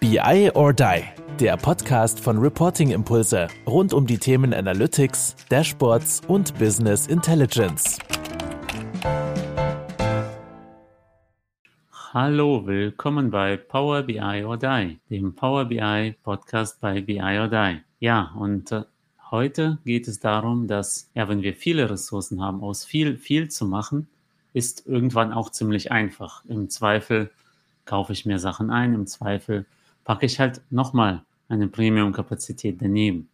BI or Die, der Podcast von Reporting Impulse rund um die Themen Analytics, Dashboards und Business Intelligence. Hallo, willkommen bei Power BI or Die, dem Power BI Podcast bei BI or Die. Ja, und äh, heute geht es darum, dass, ja, wenn wir viele Ressourcen haben, aus viel, viel zu machen, ist irgendwann auch ziemlich einfach. Im Zweifel kaufe ich mir Sachen ein, im Zweifel packe ich halt nochmal eine Premium-Kapazität daneben.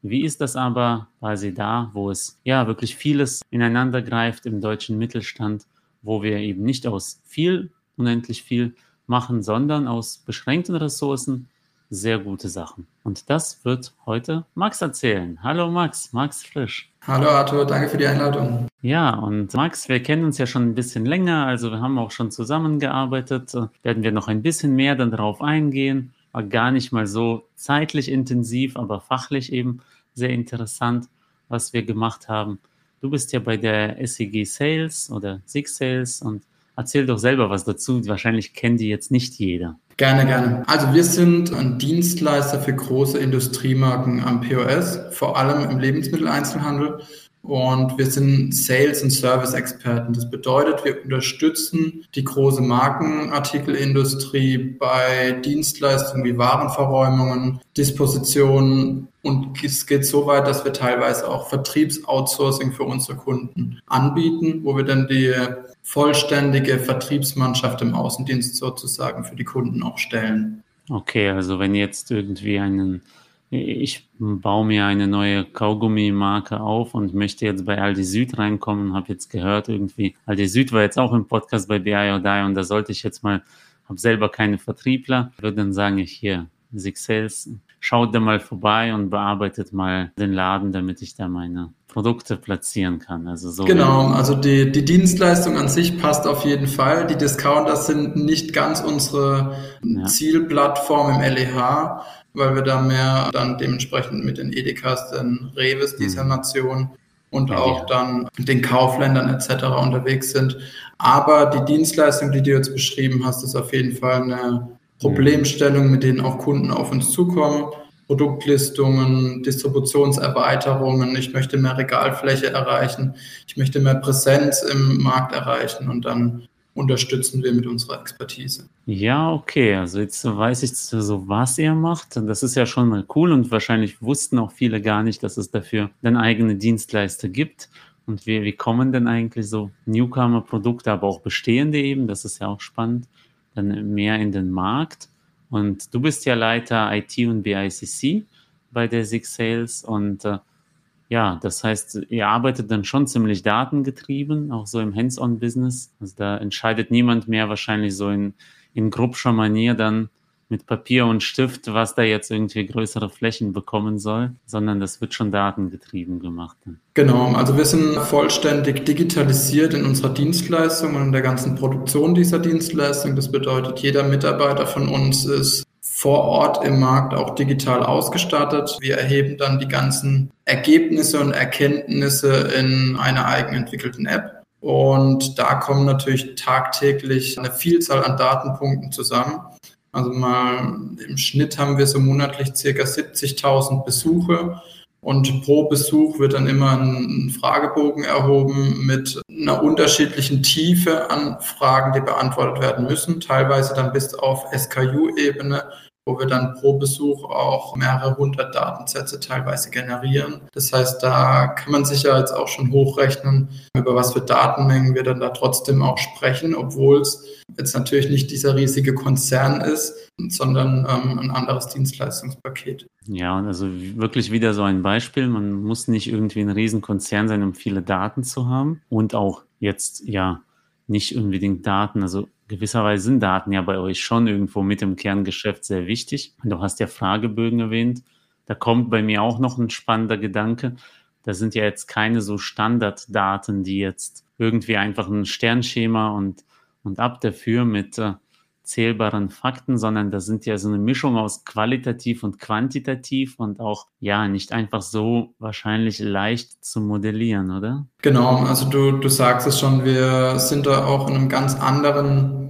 Wie ist das aber quasi da, wo es ja wirklich vieles ineinander greift im deutschen Mittelstand, wo wir eben nicht aus viel, unendlich viel machen, sondern aus beschränkten Ressourcen sehr gute Sachen. Und das wird heute Max erzählen. Hallo Max, Max Frisch. Hallo Arthur, danke für die Einladung. Ja, und Max, wir kennen uns ja schon ein bisschen länger, also wir haben auch schon zusammengearbeitet. Werden wir noch ein bisschen mehr dann darauf eingehen war gar nicht mal so zeitlich intensiv, aber fachlich eben sehr interessant, was wir gemacht haben. Du bist ja bei der SEG Sales oder SIG Sales und erzähl doch selber was dazu. Wahrscheinlich kennt die jetzt nicht jeder. Gerne, gerne. Also wir sind ein Dienstleister für große Industriemarken am POS, vor allem im Lebensmitteleinzelhandel und wir sind Sales- und Service-Experten. Das bedeutet, wir unterstützen die große Markenartikelindustrie bei Dienstleistungen wie Warenverräumungen, Dispositionen und es geht so weit, dass wir teilweise auch Vertriebsoutsourcing für unsere Kunden anbieten, wo wir dann die vollständige Vertriebsmannschaft im Außendienst sozusagen für die Kunden auch stellen. Okay, also wenn jetzt irgendwie einen ich baue mir eine neue Kaugummi-Marke auf und möchte jetzt bei Aldi Süd reinkommen. Habe jetzt gehört, irgendwie, Aldi Süd war jetzt auch im Podcast bei BI or Die und da sollte ich jetzt mal, habe selber keine Vertriebler, würde dann sagen, ich hier, Six Sales, schaut da mal vorbei und bearbeitet mal den Laden, damit ich da meine Produkte platzieren kann. Also so genau, also die, die Dienstleistung an sich passt auf jeden Fall. Die Discounter sind nicht ganz unsere ja. Zielplattform im LEH weil wir da mehr dann dementsprechend mit den Edekas, den Reves dieser mhm. Nation und auch dann den Kaufländern etc. unterwegs sind. Aber die Dienstleistung, die du jetzt beschrieben hast, ist auf jeden Fall eine Problemstellung, mit denen auch Kunden auf uns zukommen. Produktlistungen, Distributionserweiterungen, ich möchte mehr Regalfläche erreichen, ich möchte mehr Präsenz im Markt erreichen und dann unterstützen wir mit unserer Expertise. Ja, okay. Also jetzt weiß ich so, was ihr macht. Das ist ja schon mal cool und wahrscheinlich wussten auch viele gar nicht, dass es dafür dann eigene Dienstleister gibt. Und wie, wie kommen denn eigentlich so Newcomer-Produkte, aber auch bestehende eben, das ist ja auch spannend, dann mehr in den Markt. Und du bist ja Leiter IT und BICC bei der Six Sales und äh, ja, das heißt, ihr arbeitet dann schon ziemlich datengetrieben, auch so im Hands-on-Business. Also da entscheidet niemand mehr wahrscheinlich so in, in grubscher Manier dann mit Papier und Stift, was da jetzt irgendwie größere Flächen bekommen soll, sondern das wird schon datengetrieben gemacht. Genau, also wir sind vollständig digitalisiert in unserer Dienstleistung und in der ganzen Produktion dieser Dienstleistung. Das bedeutet, jeder Mitarbeiter von uns ist vor Ort im Markt auch digital ausgestattet. Wir erheben dann die ganzen Ergebnisse und Erkenntnisse in einer eigenentwickelten App. Und da kommen natürlich tagtäglich eine Vielzahl an Datenpunkten zusammen. Also mal im Schnitt haben wir so monatlich circa 70.000 Besuche. Und pro Besuch wird dann immer ein Fragebogen erhoben mit einer unterschiedlichen Tiefe an Fragen, die beantwortet werden müssen, teilweise dann bis auf SKU-Ebene wo wir dann pro Besuch auch mehrere hundert Datensätze teilweise generieren. Das heißt, da kann man sich ja jetzt auch schon hochrechnen, über was für Datenmengen wir dann da trotzdem auch sprechen, obwohl es jetzt natürlich nicht dieser riesige Konzern ist, sondern ähm, ein anderes Dienstleistungspaket. Ja, also wirklich wieder so ein Beispiel. Man muss nicht irgendwie ein Riesenkonzern sein, um viele Daten zu haben und auch jetzt ja nicht unbedingt Daten, also gewisserweise sind Daten ja bei euch schon irgendwo mit dem Kerngeschäft sehr wichtig. Du hast ja Fragebögen erwähnt. Da kommt bei mir auch noch ein spannender Gedanke. Da sind ja jetzt keine so Standarddaten, die jetzt irgendwie einfach ein Sternschema und, und ab dafür mit äh, zählbaren Fakten, sondern da sind ja so eine Mischung aus qualitativ und quantitativ und auch ja nicht einfach so wahrscheinlich leicht zu modellieren, oder? Genau, also du, du sagst es schon, wir sind da auch in einem ganz anderen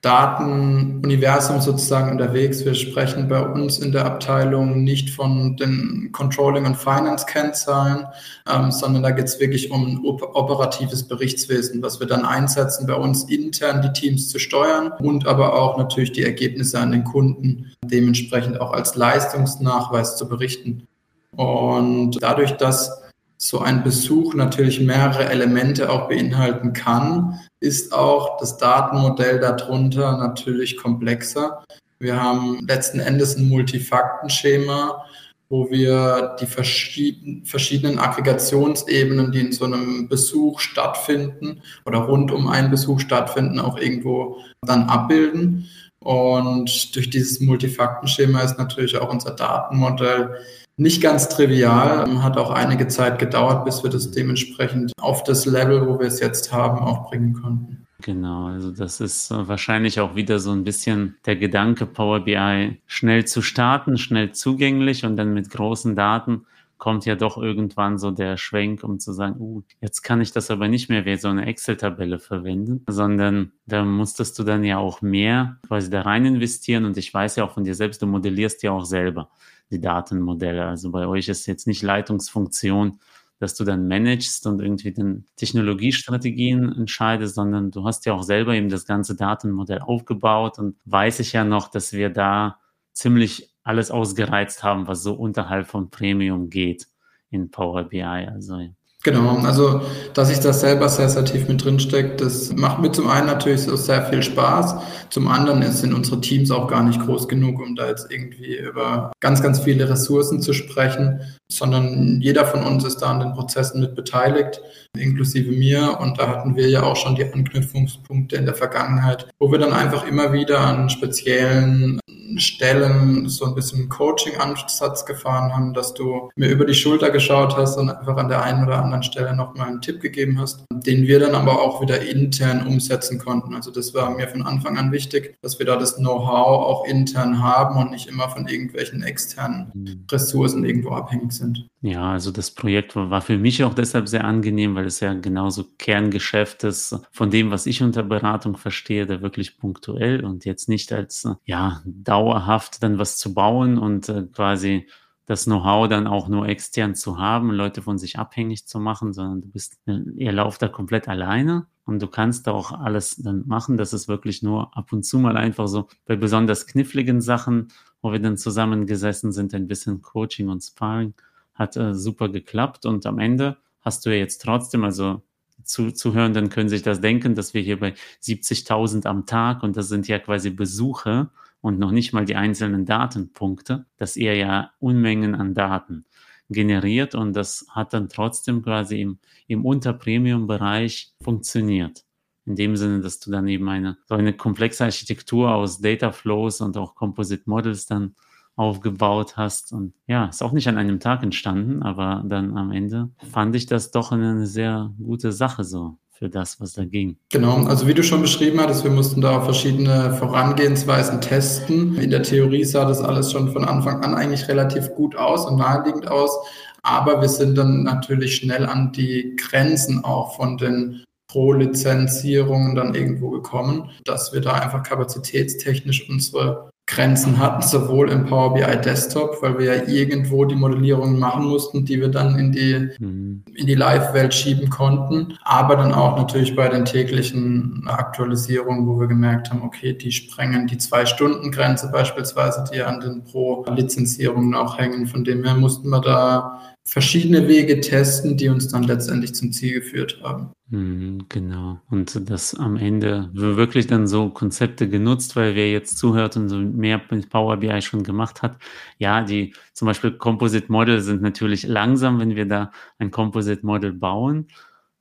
Datenuniversum sozusagen unterwegs. Wir sprechen bei uns in der Abteilung nicht von den Controlling- und Finance-Kennzahlen, ähm, sondern da geht es wirklich um operatives Berichtswesen, was wir dann einsetzen, bei uns intern die Teams zu steuern und aber auch natürlich die Ergebnisse an den Kunden dementsprechend auch als Leistungsnachweis zu berichten. Und dadurch, dass so ein Besuch natürlich mehrere Elemente auch beinhalten kann, ist auch das Datenmodell darunter natürlich komplexer. Wir haben letzten Endes ein Multifaktenschema, wo wir die verschiedenen Aggregationsebenen, die in so einem Besuch stattfinden oder rund um einen Besuch stattfinden, auch irgendwo dann abbilden. Und durch dieses Multifaktenschema ist natürlich auch unser Datenmodell nicht ganz trivial, hat auch einige Zeit gedauert, bis wir das dementsprechend auf das Level, wo wir es jetzt haben, auch bringen konnten. Genau, also das ist wahrscheinlich auch wieder so ein bisschen der Gedanke, Power BI schnell zu starten, schnell zugänglich und dann mit großen Daten kommt ja doch irgendwann so der Schwenk, um zu sagen, uh, jetzt kann ich das aber nicht mehr wie so eine Excel-Tabelle verwenden, sondern da musstest du dann ja auch mehr quasi da rein investieren und ich weiß ja auch von dir selbst, du modellierst ja auch selber die Datenmodelle. Also bei euch ist jetzt nicht Leitungsfunktion, dass du dann managst und irgendwie dann Technologiestrategien entscheidest, sondern du hast ja auch selber eben das ganze Datenmodell aufgebaut und weiß ich ja noch, dass wir da ziemlich alles ausgereizt haben, was so unterhalb vom Premium geht in Power BI. Also Genau, also dass ich das selber sehr, sehr tief mit drin steckt, das macht mir zum einen natürlich so sehr viel Spaß, zum anderen sind unsere Teams auch gar nicht groß genug, um da jetzt irgendwie über ganz, ganz viele Ressourcen zu sprechen, sondern jeder von uns ist da an den Prozessen mit beteiligt, inklusive mir. Und da hatten wir ja auch schon die Anknüpfungspunkte in der Vergangenheit, wo wir dann einfach immer wieder an speziellen Stellen so ein bisschen Coaching-Ansatz gefahren haben, dass du mir über die Schulter geschaut hast und einfach an der einen oder anderen Stelle nochmal einen Tipp gegeben hast, den wir dann aber auch wieder intern umsetzen konnten. Also das war mir von Anfang an wichtig, dass wir da das Know-how auch intern haben und nicht immer von irgendwelchen externen mhm. Ressourcen irgendwo abhängig sind. Ja, also das Projekt war für mich auch deshalb sehr angenehm, weil es ja genauso Kerngeschäft ist von dem, was ich unter Beratung verstehe, da wirklich punktuell und jetzt nicht als ja dauerhaft dann was zu bauen und äh, quasi das Know-how dann auch nur extern zu haben, Leute von sich abhängig zu machen, sondern du bist, ihr lauft da komplett alleine und du kannst da auch alles dann machen. Das ist wirklich nur ab und zu mal einfach so bei besonders kniffligen Sachen, wo wir dann zusammengesessen sind, ein bisschen Coaching und Sparring hat äh, super geklappt und am Ende hast du ja jetzt trotzdem, also zu, Zuhörenden können sich das denken, dass wir hier bei 70.000 am Tag und das sind ja quasi Besuche und noch nicht mal die einzelnen Datenpunkte, dass ihr ja Unmengen an Daten generiert und das hat dann trotzdem quasi im, im Unterpremium-Bereich funktioniert. In dem Sinne, dass du dann eben eine, so eine komplexe Architektur aus Data Flows und auch Composite Models dann aufgebaut hast. Und ja, ist auch nicht an einem Tag entstanden, aber dann am Ende fand ich das doch eine sehr gute Sache so für das, was da ging. Genau, also wie du schon beschrieben hattest, wir mussten da verschiedene Vorangehensweisen testen. In der Theorie sah das alles schon von Anfang an eigentlich relativ gut aus und naheliegend aus. Aber wir sind dann natürlich schnell an die Grenzen auch von den Pro-Lizenzierungen dann irgendwo gekommen, dass wir da einfach kapazitätstechnisch unsere Grenzen hatten, sowohl im Power BI Desktop, weil wir ja irgendwo die Modellierungen machen mussten, die wir dann in die, mhm. in die Live-Welt schieben konnten, aber dann auch natürlich bei den täglichen Aktualisierungen, wo wir gemerkt haben, okay, die sprengen die Zwei-Stunden-Grenze beispielsweise, die an den Pro-Lizenzierungen auch hängen. Von dem her mussten wir da verschiedene Wege testen, die uns dann letztendlich zum Ziel geführt haben. Mhm, genau. Und das am Ende wirklich dann so Konzepte genutzt, weil wer jetzt zuhört und so mehr mit Power BI schon gemacht hat. Ja, die zum Beispiel Composite Model sind natürlich langsam, wenn wir da ein Composite Model bauen.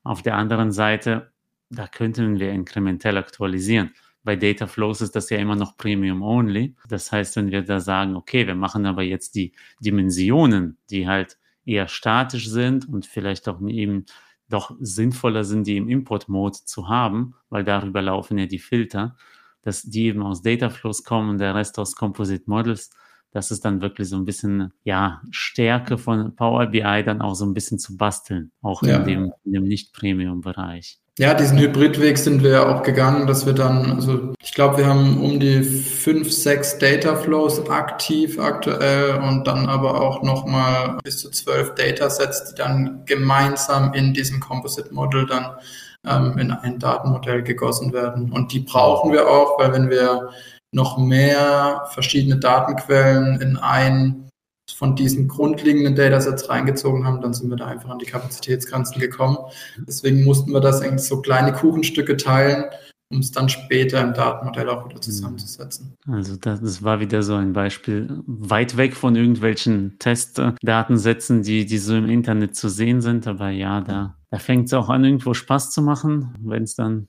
Auf der anderen Seite, da könnten wir inkrementell aktualisieren. Bei Data Flows ist das ja immer noch Premium Only. Das heißt, wenn wir da sagen, okay, wir machen aber jetzt die Dimensionen, die halt eher statisch sind und vielleicht auch eben doch sinnvoller sind, die im Import-Mode zu haben, weil darüber laufen ja die Filter, dass die eben aus Data Flows kommen und der Rest aus Composite Models. Das ist dann wirklich so ein bisschen, ja, Stärke von Power BI dann auch so ein bisschen zu basteln, auch ja. in dem, in dem Nicht-Premium-Bereich. Ja, diesen Hybridweg sind wir ja auch gegangen, dass wir dann, also ich glaube, wir haben um die fünf, sechs Data Flows aktiv aktuell und dann aber auch nochmal bis zu zwölf Datasets, die dann gemeinsam in diesem Composite Model dann ähm, in ein Datenmodell gegossen werden. Und die brauchen wir auch, weil wenn wir noch mehr verschiedene Datenquellen in ein von diesen grundlegenden Datasets reingezogen haben, dann sind wir da einfach an die Kapazitätsgrenzen gekommen. Deswegen mussten wir das in so kleine Kuchenstücke teilen, um es dann später im Datenmodell auch wieder zusammenzusetzen. Also das war wieder so ein Beispiel weit weg von irgendwelchen Testdatensätzen, die, die so im Internet zu sehen sind. Aber ja, da, da fängt es auch an, irgendwo Spaß zu machen, wenn es dann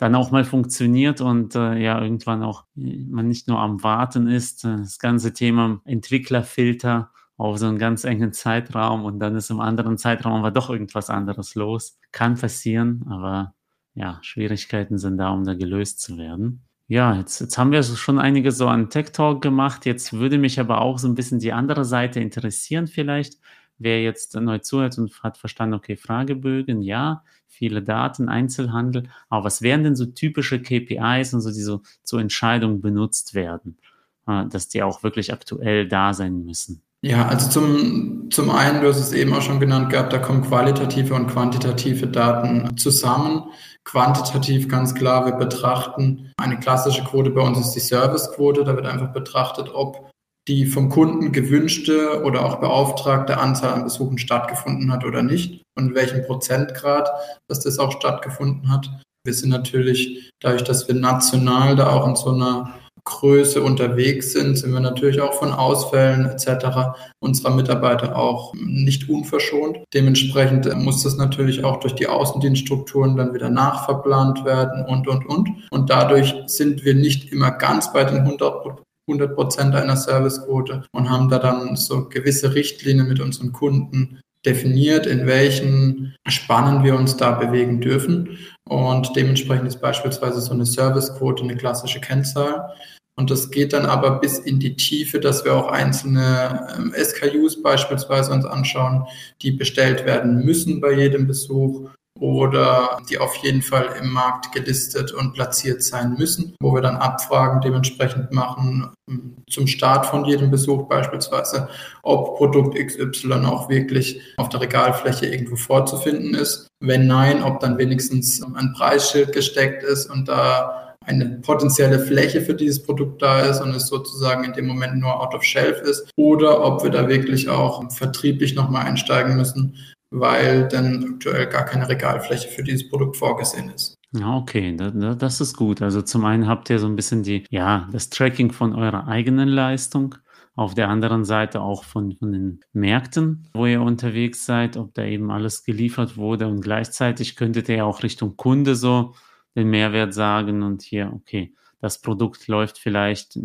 dann auch mal funktioniert und äh, ja irgendwann auch man nicht nur am Warten ist. Äh, das ganze Thema Entwicklerfilter auf so einen ganz engen Zeitraum und dann ist im anderen Zeitraum aber doch irgendwas anderes los. Kann passieren, aber ja, Schwierigkeiten sind da, um da gelöst zu werden. Ja, jetzt, jetzt haben wir schon einige so an Tech Talk gemacht. Jetzt würde mich aber auch so ein bisschen die andere Seite interessieren vielleicht. Wer jetzt neu zuhört und hat verstanden, okay, Fragebögen, ja, viele Daten, Einzelhandel. Aber was wären denn so typische KPIs und so, die so zur Entscheidung benutzt werden, äh, dass die auch wirklich aktuell da sein müssen? Ja, also zum, zum einen, du hast es eben auch schon genannt gehabt, da kommen qualitative und quantitative Daten zusammen. Quantitativ ganz klar, wir betrachten eine klassische Quote bei uns ist die Servicequote. Da wird einfach betrachtet, ob die vom Kunden gewünschte oder auch beauftragte Anzahl an Besuchen stattgefunden hat oder nicht und in welchem Prozentgrad, dass das auch stattgefunden hat. Wir sind natürlich, dadurch, dass wir national da auch in so einer Größe unterwegs sind, sind wir natürlich auch von Ausfällen etc. unserer Mitarbeiter auch nicht unverschont. Dementsprechend muss das natürlich auch durch die Außendienststrukturen dann wieder nachverplant werden und, und, und. Und dadurch sind wir nicht immer ganz bei den 100 100 Prozent einer Servicequote und haben da dann so gewisse Richtlinien mit unseren Kunden definiert, in welchen Spannen wir uns da bewegen dürfen. Und dementsprechend ist beispielsweise so eine Servicequote eine klassische Kennzahl. Und das geht dann aber bis in die Tiefe, dass wir auch einzelne ähm, SKUs beispielsweise uns anschauen, die bestellt werden müssen bei jedem Besuch oder die auf jeden Fall im Markt gelistet und platziert sein müssen, wo wir dann Abfragen dementsprechend machen ähm, zum Start von jedem Besuch beispielsweise, ob Produkt XY auch wirklich auf der Regalfläche irgendwo vorzufinden ist. Wenn nein, ob dann wenigstens ein Preisschild gesteckt ist und da eine potenzielle Fläche für dieses Produkt da ist und es sozusagen in dem Moment nur out of shelf ist oder ob wir da wirklich auch vertrieblich nochmal einsteigen müssen, weil dann aktuell gar keine Regalfläche für dieses Produkt vorgesehen ist. Ja, okay, das ist gut. Also zum einen habt ihr so ein bisschen die, ja, das Tracking von eurer eigenen Leistung. Auf der anderen Seite auch von, von den Märkten, wo ihr unterwegs seid, ob da eben alles geliefert wurde und gleichzeitig könntet ihr ja auch Richtung Kunde so den Mehrwert sagen und hier, okay, das Produkt läuft vielleicht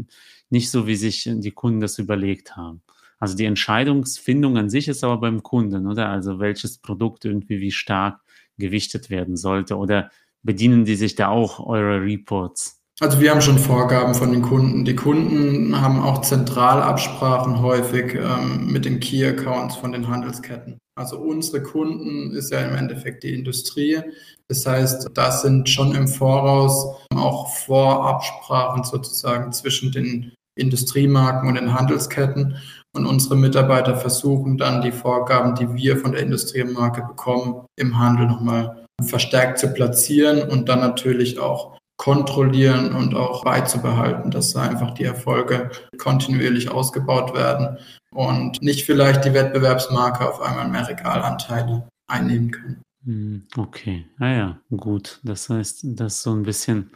nicht so, wie sich die Kunden das überlegt haben. Also die Entscheidungsfindung an sich ist aber beim Kunden, oder? Also welches Produkt irgendwie wie stark gewichtet werden sollte oder bedienen die sich da auch eurer Reports? Also wir haben schon Vorgaben von den Kunden. Die Kunden haben auch Zentralabsprachen häufig ähm, mit den Key Accounts von den Handelsketten. Also unsere Kunden ist ja im Endeffekt die Industrie. Das heißt, das sind schon im Voraus auch Vorabsprachen sozusagen zwischen den Industriemarken und den Handelsketten. Und unsere Mitarbeiter versuchen dann die Vorgaben, die wir von der Industriemarke bekommen, im Handel nochmal verstärkt zu platzieren und dann natürlich auch kontrollieren und auch beizubehalten, dass einfach die Erfolge kontinuierlich ausgebaut werden und nicht vielleicht die Wettbewerbsmarke auf einmal mehr Regalanteile einnehmen kann. Hm, okay, ah ja, gut. Das heißt, das so ein bisschen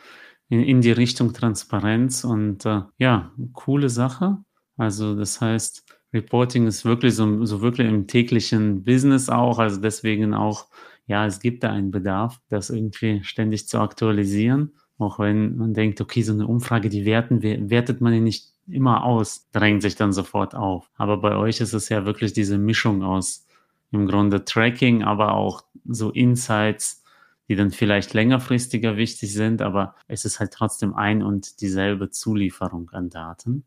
in, in die Richtung Transparenz und äh, ja, coole Sache. Also das heißt, Reporting ist wirklich so, so wirklich im täglichen Business auch, also deswegen auch, ja, es gibt da einen Bedarf, das irgendwie ständig zu aktualisieren, auch wenn man denkt, okay, so eine Umfrage, die werten, wertet man ja nicht immer aus, drängt sich dann sofort auf. Aber bei euch ist es ja wirklich diese Mischung aus im Grunde Tracking, aber auch so Insights, die dann vielleicht längerfristiger wichtig sind, aber es ist halt trotzdem ein und dieselbe Zulieferung an Daten.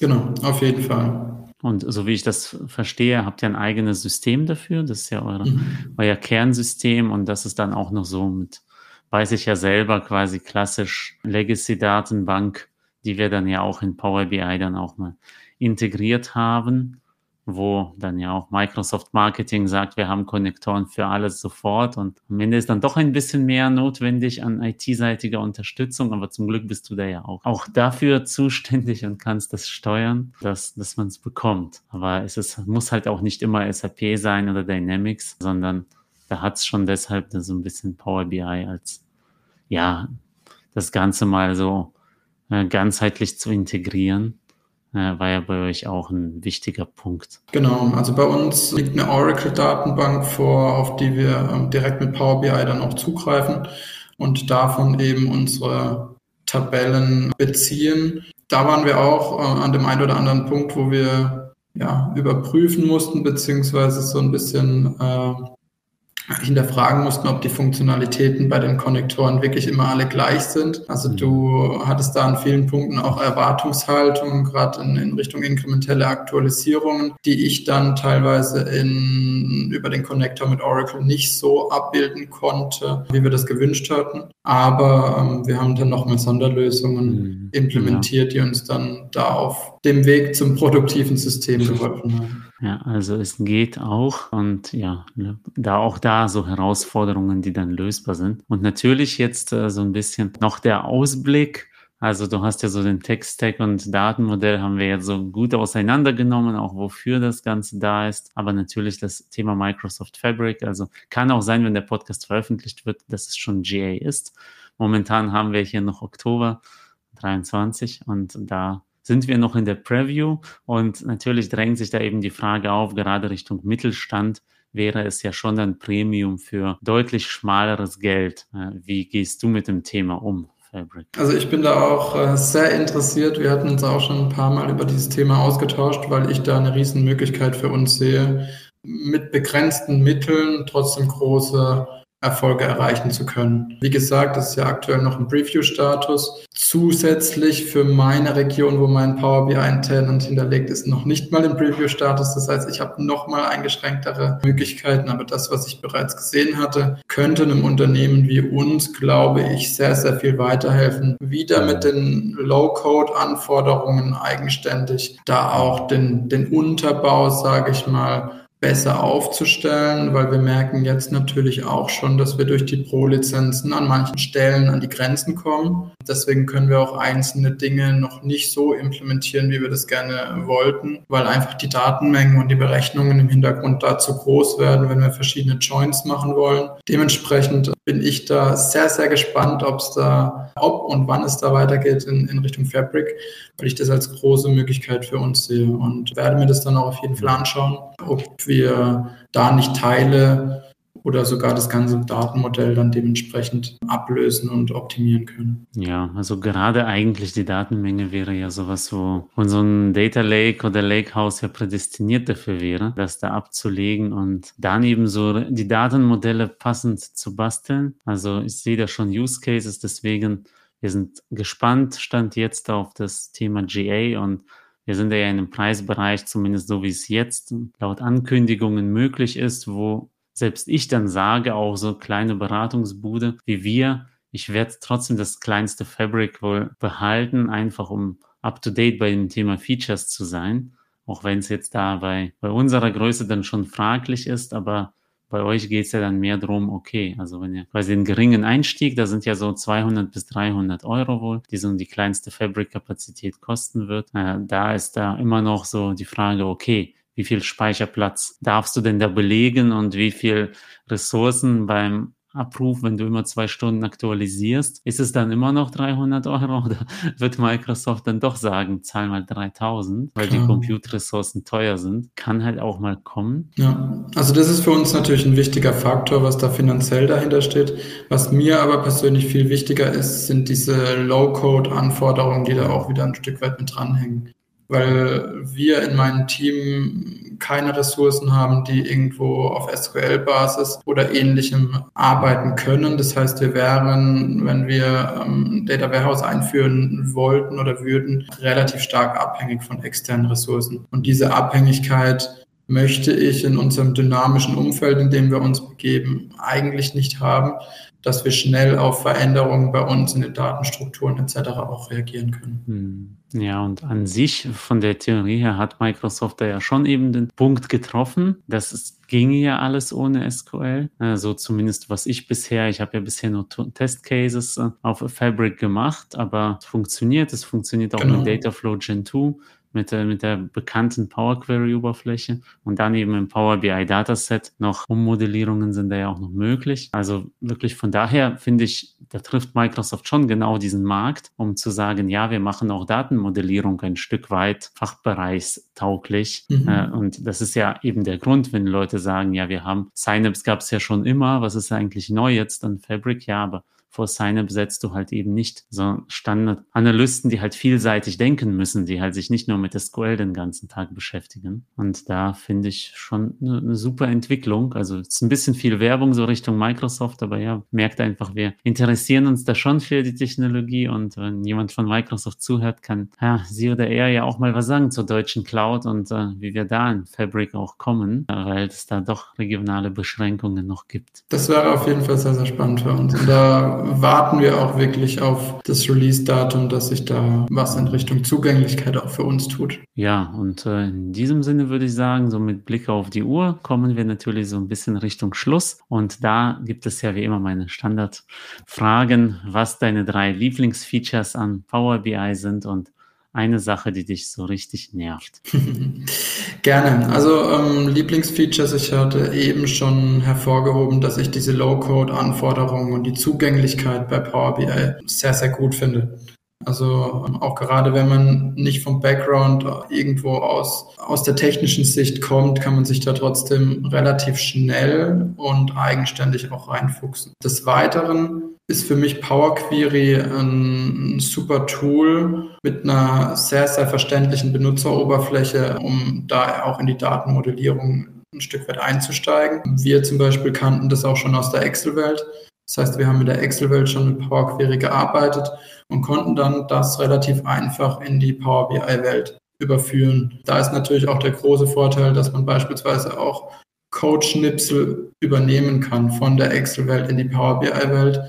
Genau, auf jeden Fall. Und so wie ich das verstehe, habt ihr ein eigenes System dafür. Das ist ja eure, mhm. euer Kernsystem und das ist dann auch noch so mit weiß ich ja selber quasi klassisch Legacy-Datenbank, die wir dann ja auch in Power BI dann auch mal integriert haben wo dann ja auch Microsoft Marketing sagt, wir haben Konnektoren für alles sofort. Und am Ende ist dann doch ein bisschen mehr notwendig an IT-seitiger Unterstützung, aber zum Glück bist du da ja auch, auch dafür zuständig und kannst das steuern, dass, dass man es bekommt. Aber es ist, muss halt auch nicht immer SAP sein oder Dynamics, sondern da hat es schon deshalb so ein bisschen Power BI als, ja, das Ganze mal so äh, ganzheitlich zu integrieren war ja bei euch auch ein wichtiger Punkt. Genau, also bei uns liegt eine Oracle-Datenbank vor, auf die wir ähm, direkt mit Power BI dann auch zugreifen und davon eben unsere Tabellen beziehen. Da waren wir auch äh, an dem einen oder anderen Punkt, wo wir ja, überprüfen mussten, beziehungsweise so ein bisschen äh, hinterfragen mussten, ob die Funktionalitäten bei den Konnektoren wirklich immer alle gleich sind. Also mhm. du hattest da an vielen Punkten auch Erwartungshaltung, gerade in, in, Richtung inkrementelle Aktualisierungen, die ich dann teilweise in, über den Connector mit Oracle nicht so abbilden konnte, wie wir das gewünscht hatten. Aber ähm, wir haben dann nochmal Sonderlösungen mhm. implementiert, die uns dann da auf dem Weg zum produktiven System geholfen haben. Ja, also es geht auch und ja, ne, da auch da so Herausforderungen, die dann lösbar sind. Und natürlich jetzt äh, so ein bisschen noch der Ausblick. Also du hast ja so den Tech-Stack und Datenmodell haben wir jetzt so gut auseinandergenommen, auch wofür das Ganze da ist. Aber natürlich das Thema Microsoft Fabric. Also kann auch sein, wenn der Podcast veröffentlicht wird, dass es schon GA ist. Momentan haben wir hier noch Oktober 23 und da sind wir noch in der Preview und natürlich drängt sich da eben die Frage auf, gerade Richtung Mittelstand wäre es ja schon ein Premium für deutlich schmaleres Geld. Äh, wie gehst du mit dem Thema um? Fabric. Also ich bin da auch äh, sehr interessiert. Wir hatten uns auch schon ein paar Mal über dieses Thema ausgetauscht, weil ich da eine Riesenmöglichkeit für uns sehe, mit begrenzten Mitteln trotzdem große Erfolge erreichen zu können. Wie gesagt, das ist ja aktuell noch ein Preview-Status. Zusätzlich für meine Region, wo mein Power BI Tenant hinterlegt ist, noch nicht mal im Preview-Status. Das heißt, ich habe noch mal eingeschränktere Möglichkeiten. Aber das, was ich bereits gesehen hatte, könnte einem Unternehmen wie uns, glaube ich, sehr, sehr viel weiterhelfen. Wieder mit den Low-Code-Anforderungen eigenständig, da auch den, den Unterbau, sage ich mal, besser aufzustellen, weil wir merken jetzt natürlich auch schon, dass wir durch die Pro-Lizenzen an manchen Stellen an die Grenzen kommen. Deswegen können wir auch einzelne Dinge noch nicht so implementieren, wie wir das gerne wollten, weil einfach die Datenmengen und die Berechnungen im Hintergrund da zu groß werden, wenn wir verschiedene Joints machen wollen. Dementsprechend bin ich da sehr, sehr gespannt, ob es da, ob und wann es da weitergeht in, in Richtung Fabric, weil ich das als große Möglichkeit für uns sehe und werde mir das dann auch auf jeden Fall anschauen, ob wir da nicht Teile oder sogar das ganze Datenmodell dann dementsprechend ablösen und optimieren können. Ja, also gerade eigentlich die Datenmenge wäre ja sowas, wo unser Data Lake oder Lakehouse ja prädestiniert dafür wäre, das da abzulegen und dann eben so die Datenmodelle passend zu basteln. Also ich sehe da schon Use Cases, deswegen wir sind gespannt, stand jetzt auf das Thema GA und wir sind ja in einem Preisbereich, zumindest so wie es jetzt laut Ankündigungen möglich ist, wo selbst ich dann sage, auch so kleine Beratungsbude wie wir, ich werde trotzdem das kleinste Fabric wohl behalten, einfach um up-to-date bei dem Thema Features zu sein. Auch wenn es jetzt da bei, bei unserer Größe dann schon fraglich ist, aber bei euch geht es ja dann mehr drum, okay, also wenn ihr quasi den geringen Einstieg, da sind ja so 200 bis 300 Euro wohl, die so die kleinste Fabric-Kapazität kosten wird, äh, da ist da immer noch so die Frage, okay, wie viel Speicherplatz darfst du denn da belegen und wie viel Ressourcen beim Abruf, wenn du immer zwei Stunden aktualisierst, ist es dann immer noch 300 Euro oder wird Microsoft dann doch sagen, zahl mal 3000, weil Klar. die Compute-Ressourcen teuer sind? Kann halt auch mal kommen. Ja, also das ist für uns natürlich ein wichtiger Faktor, was da finanziell dahinter steht. Was mir aber persönlich viel wichtiger ist, sind diese Low-Code-Anforderungen, die da auch wieder ein Stück weit mit dranhängen weil wir in meinem Team keine Ressourcen haben, die irgendwo auf SQL-Basis oder ähnlichem arbeiten können. Das heißt, wir wären, wenn wir ähm, Data Warehouse einführen wollten oder würden, relativ stark abhängig von externen Ressourcen. Und diese Abhängigkeit möchte ich in unserem dynamischen Umfeld, in dem wir uns begeben, eigentlich nicht haben, dass wir schnell auf Veränderungen bei uns in den Datenstrukturen etc. auch reagieren können. Hm. Ja, und an sich von der Theorie her hat Microsoft da ja schon eben den Punkt getroffen, dass es ginge ja alles ohne SQL. Also zumindest was ich bisher, ich habe ja bisher nur Testcases äh, auf Fabric gemacht, aber es funktioniert. Es funktioniert auch genau. mit Dataflow Gen 2 mit der, mit der bekannten Power Query Oberfläche und dann eben im Power BI Dataset noch Ummodellierungen sind da ja auch noch möglich. Also wirklich von daher finde ich, da trifft Microsoft schon genau diesen Markt, um zu sagen, ja, wir machen auch Datenmodellierung ein Stück weit fachbereichstauglich. Mhm. Äh, und das ist ja eben der Grund, wenn Leute sagen, ja, wir haben Synapse gab es ja schon immer, was ist eigentlich neu jetzt an Fabric? Ja, aber vor Signup setzt du halt eben nicht so Standard-Analysten, die halt vielseitig denken müssen, die halt sich nicht nur mit SQL den ganzen Tag beschäftigen. Und da finde ich schon eine, eine super Entwicklung. Also es ist ein bisschen viel Werbung so Richtung Microsoft, aber ja, merkt einfach, wir interessieren uns da schon für die Technologie und wenn jemand von Microsoft zuhört, kann ja, sie oder er ja auch mal was sagen zur deutschen Cloud und äh, wie wir da in Fabric auch kommen, weil es da doch regionale Beschränkungen noch gibt. Das wäre auf jeden Fall sehr, sehr spannend für uns. Und da warten wir auch wirklich auf das Release-Datum, dass sich da was in Richtung Zugänglichkeit auch für uns tut. Ja, und äh, in diesem Sinne würde ich sagen, so mit Blick auf die Uhr kommen wir natürlich so ein bisschen Richtung Schluss. Und da gibt es ja wie immer meine Standardfragen, was deine drei Lieblingsfeatures an Power BI sind und eine Sache, die dich so richtig nervt? Gerne. Also ähm, Lieblingsfeatures, ich hatte eben schon hervorgehoben, dass ich diese Low-Code-Anforderungen und die Zugänglichkeit bei Power BI sehr, sehr gut finde. Also ähm, auch gerade wenn man nicht vom Background irgendwo aus, aus der technischen Sicht kommt, kann man sich da trotzdem relativ schnell und eigenständig auch reinfuchsen. Des Weiteren ist für mich Power Query ein super Tool mit einer sehr, sehr verständlichen Benutzeroberfläche, um da auch in die Datenmodellierung ein Stück weit einzusteigen. Wir zum Beispiel kannten das auch schon aus der Excel-Welt. Das heißt, wir haben mit der Excel-Welt schon mit Power Query gearbeitet und konnten dann das relativ einfach in die Power BI-Welt überführen. Da ist natürlich auch der große Vorteil, dass man beispielsweise auch Code-Schnipsel übernehmen kann von der Excel-Welt in die Power BI-Welt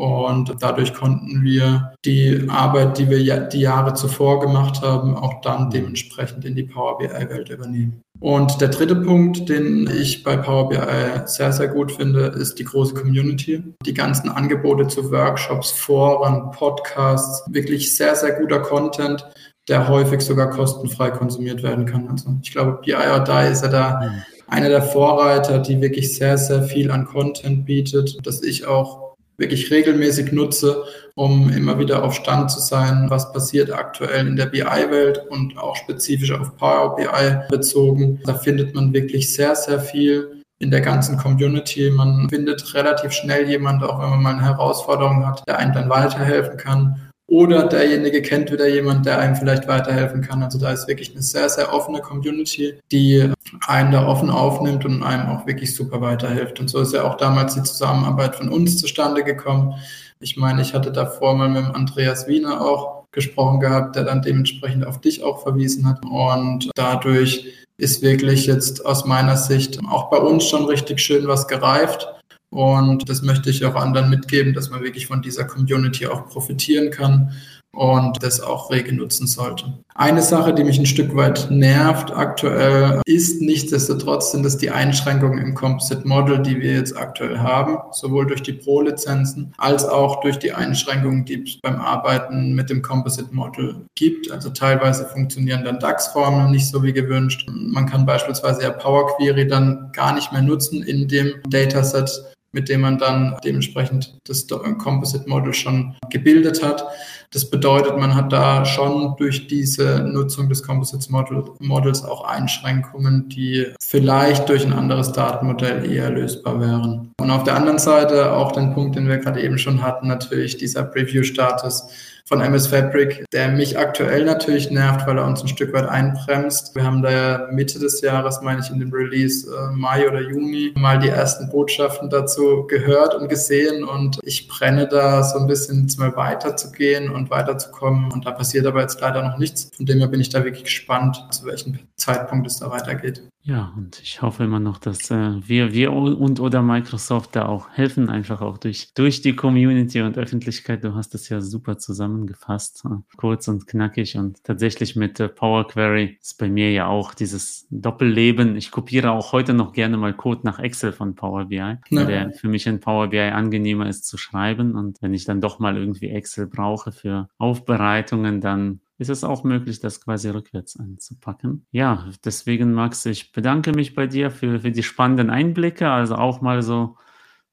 und dadurch konnten wir die Arbeit, die wir die Jahre zuvor gemacht haben, auch dann dementsprechend in die Power BI-Welt übernehmen. Und der dritte Punkt, den ich bei Power BI sehr, sehr gut finde, ist die große Community. Die ganzen Angebote zu Workshops, Foren, Podcasts, wirklich sehr, sehr guter Content, der häufig sogar kostenfrei konsumiert werden kann. Also ich glaube, BI or Die ist ja da mhm. einer der Vorreiter, die wirklich sehr, sehr viel an Content bietet, dass ich auch wirklich regelmäßig nutze, um immer wieder auf Stand zu sein, was passiert aktuell in der BI-Welt und auch spezifisch auf Power BI bezogen. Da findet man wirklich sehr, sehr viel in der ganzen Community. Man findet relativ schnell jemand, auch wenn man mal eine Herausforderung hat, der einem dann weiterhelfen kann. Oder derjenige kennt wieder jemand, der einem vielleicht weiterhelfen kann. Also da ist wirklich eine sehr, sehr offene Community, die einen da offen aufnimmt und einem auch wirklich super weiterhilft. Und so ist ja auch damals die Zusammenarbeit von uns zustande gekommen. Ich meine, ich hatte davor mal mit dem Andreas Wiener auch gesprochen gehabt, der dann dementsprechend auf dich auch verwiesen hat. Und dadurch ist wirklich jetzt aus meiner Sicht auch bei uns schon richtig schön was gereift. Und das möchte ich auch anderen mitgeben, dass man wirklich von dieser Community auch profitieren kann und das auch rege nutzen sollte. Eine Sache, die mich ein Stück weit nervt aktuell, ist nichtsdestotrotz sind es die Einschränkungen im Composite Model, die wir jetzt aktuell haben, sowohl durch die Pro-Lizenzen als auch durch die Einschränkungen, die es beim Arbeiten mit dem Composite Model gibt. Also teilweise funktionieren dann DAX-Formeln nicht so wie gewünscht. Man kann beispielsweise ja Power Query dann gar nicht mehr nutzen in dem Dataset mit dem man dann dementsprechend das Composite Model schon gebildet hat. Das bedeutet, man hat da schon durch diese Nutzung des Composite Model, Models auch Einschränkungen, die vielleicht durch ein anderes Datenmodell eher lösbar wären. Und auf der anderen Seite auch den Punkt, den wir gerade eben schon hatten, natürlich dieser Preview-Status von MS Fabric, der mich aktuell natürlich nervt, weil er uns ein Stück weit einbremst. Wir haben da Mitte des Jahres, meine ich, in dem Release äh, Mai oder Juni mal die ersten Botschaften dazu gehört und gesehen und ich brenne da so ein bisschen mal weiterzugehen und weiterzukommen und da passiert aber jetzt leider noch nichts. Von dem her bin ich da wirklich gespannt, zu welchem Zeitpunkt es da weitergeht. Ja, und ich hoffe immer noch, dass äh, wir, wir und oder Microsoft da auch helfen, einfach auch durch, durch die Community und Öffentlichkeit. Du hast es ja super zusammengefasst, äh, kurz und knackig und tatsächlich mit äh, Power Query ist bei mir ja auch dieses Doppelleben. Ich kopiere auch heute noch gerne mal Code nach Excel von Power BI, ja. der für mich in Power BI angenehmer ist zu schreiben. Und wenn ich dann doch mal irgendwie Excel brauche für Aufbereitungen, dann ist es auch möglich, das quasi rückwärts anzupacken. Ja, deswegen, Max, ich bedanke mich bei dir für, für die spannenden Einblicke, also auch mal so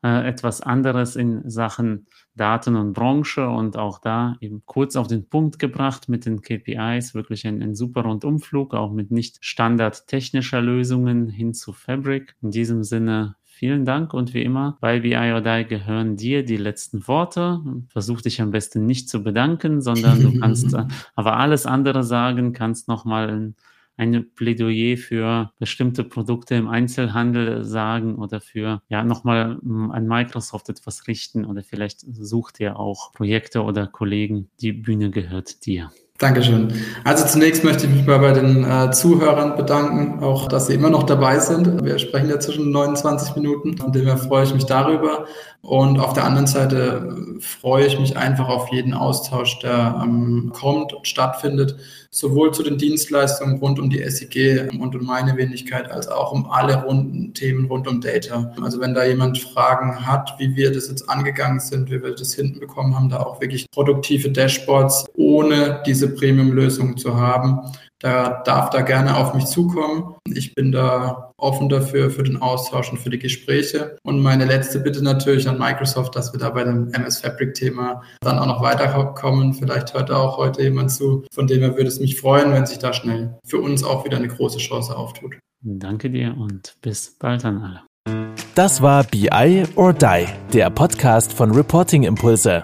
äh, etwas anderes in Sachen Daten und Branche und auch da eben kurz auf den Punkt gebracht mit den KPIs, wirklich ein, ein super Rundumflug, auch mit nicht standardtechnischer Lösungen hin zu Fabric. In diesem Sinne Vielen Dank und wie immer, bei BI or Die gehören dir die letzten Worte. Versuch dich am besten nicht zu bedanken, sondern du kannst aber alles andere sagen, kannst nochmal ein, ein Plädoyer für bestimmte Produkte im Einzelhandel sagen oder für ja nochmal hm, an Microsoft etwas richten oder vielleicht sucht ihr auch Projekte oder Kollegen. Die Bühne gehört dir. Dankeschön. Also zunächst möchte ich mich mal bei den äh, Zuhörern bedanken, auch dass sie immer noch dabei sind. Wir sprechen ja zwischen 29 Minuten, von dem her freue ich mich darüber. Und auf der anderen Seite freue ich mich einfach auf jeden Austausch, der ähm, kommt und stattfindet, sowohl zu den Dienstleistungen rund um die SIG und um meine Wenigkeit, als auch um alle runden Themen rund um Data. Also wenn da jemand Fragen hat, wie wir das jetzt angegangen sind, wie wir das hinten bekommen haben, da auch wirklich produktive Dashboards ohne diese Premium-Lösung zu haben, da darf da gerne auf mich zukommen. Ich bin da offen dafür, für den Austausch und für die Gespräche. Und meine letzte Bitte natürlich an Microsoft, dass wir da bei dem MS Fabric Thema dann auch noch weiterkommen. Vielleicht hört da auch heute jemand zu. Von dem her würde es mich freuen, wenn sich da schnell für uns auch wieder eine große Chance auftut. Danke dir und bis bald an alle. Das war BI or Die, der Podcast von Reporting Impulse.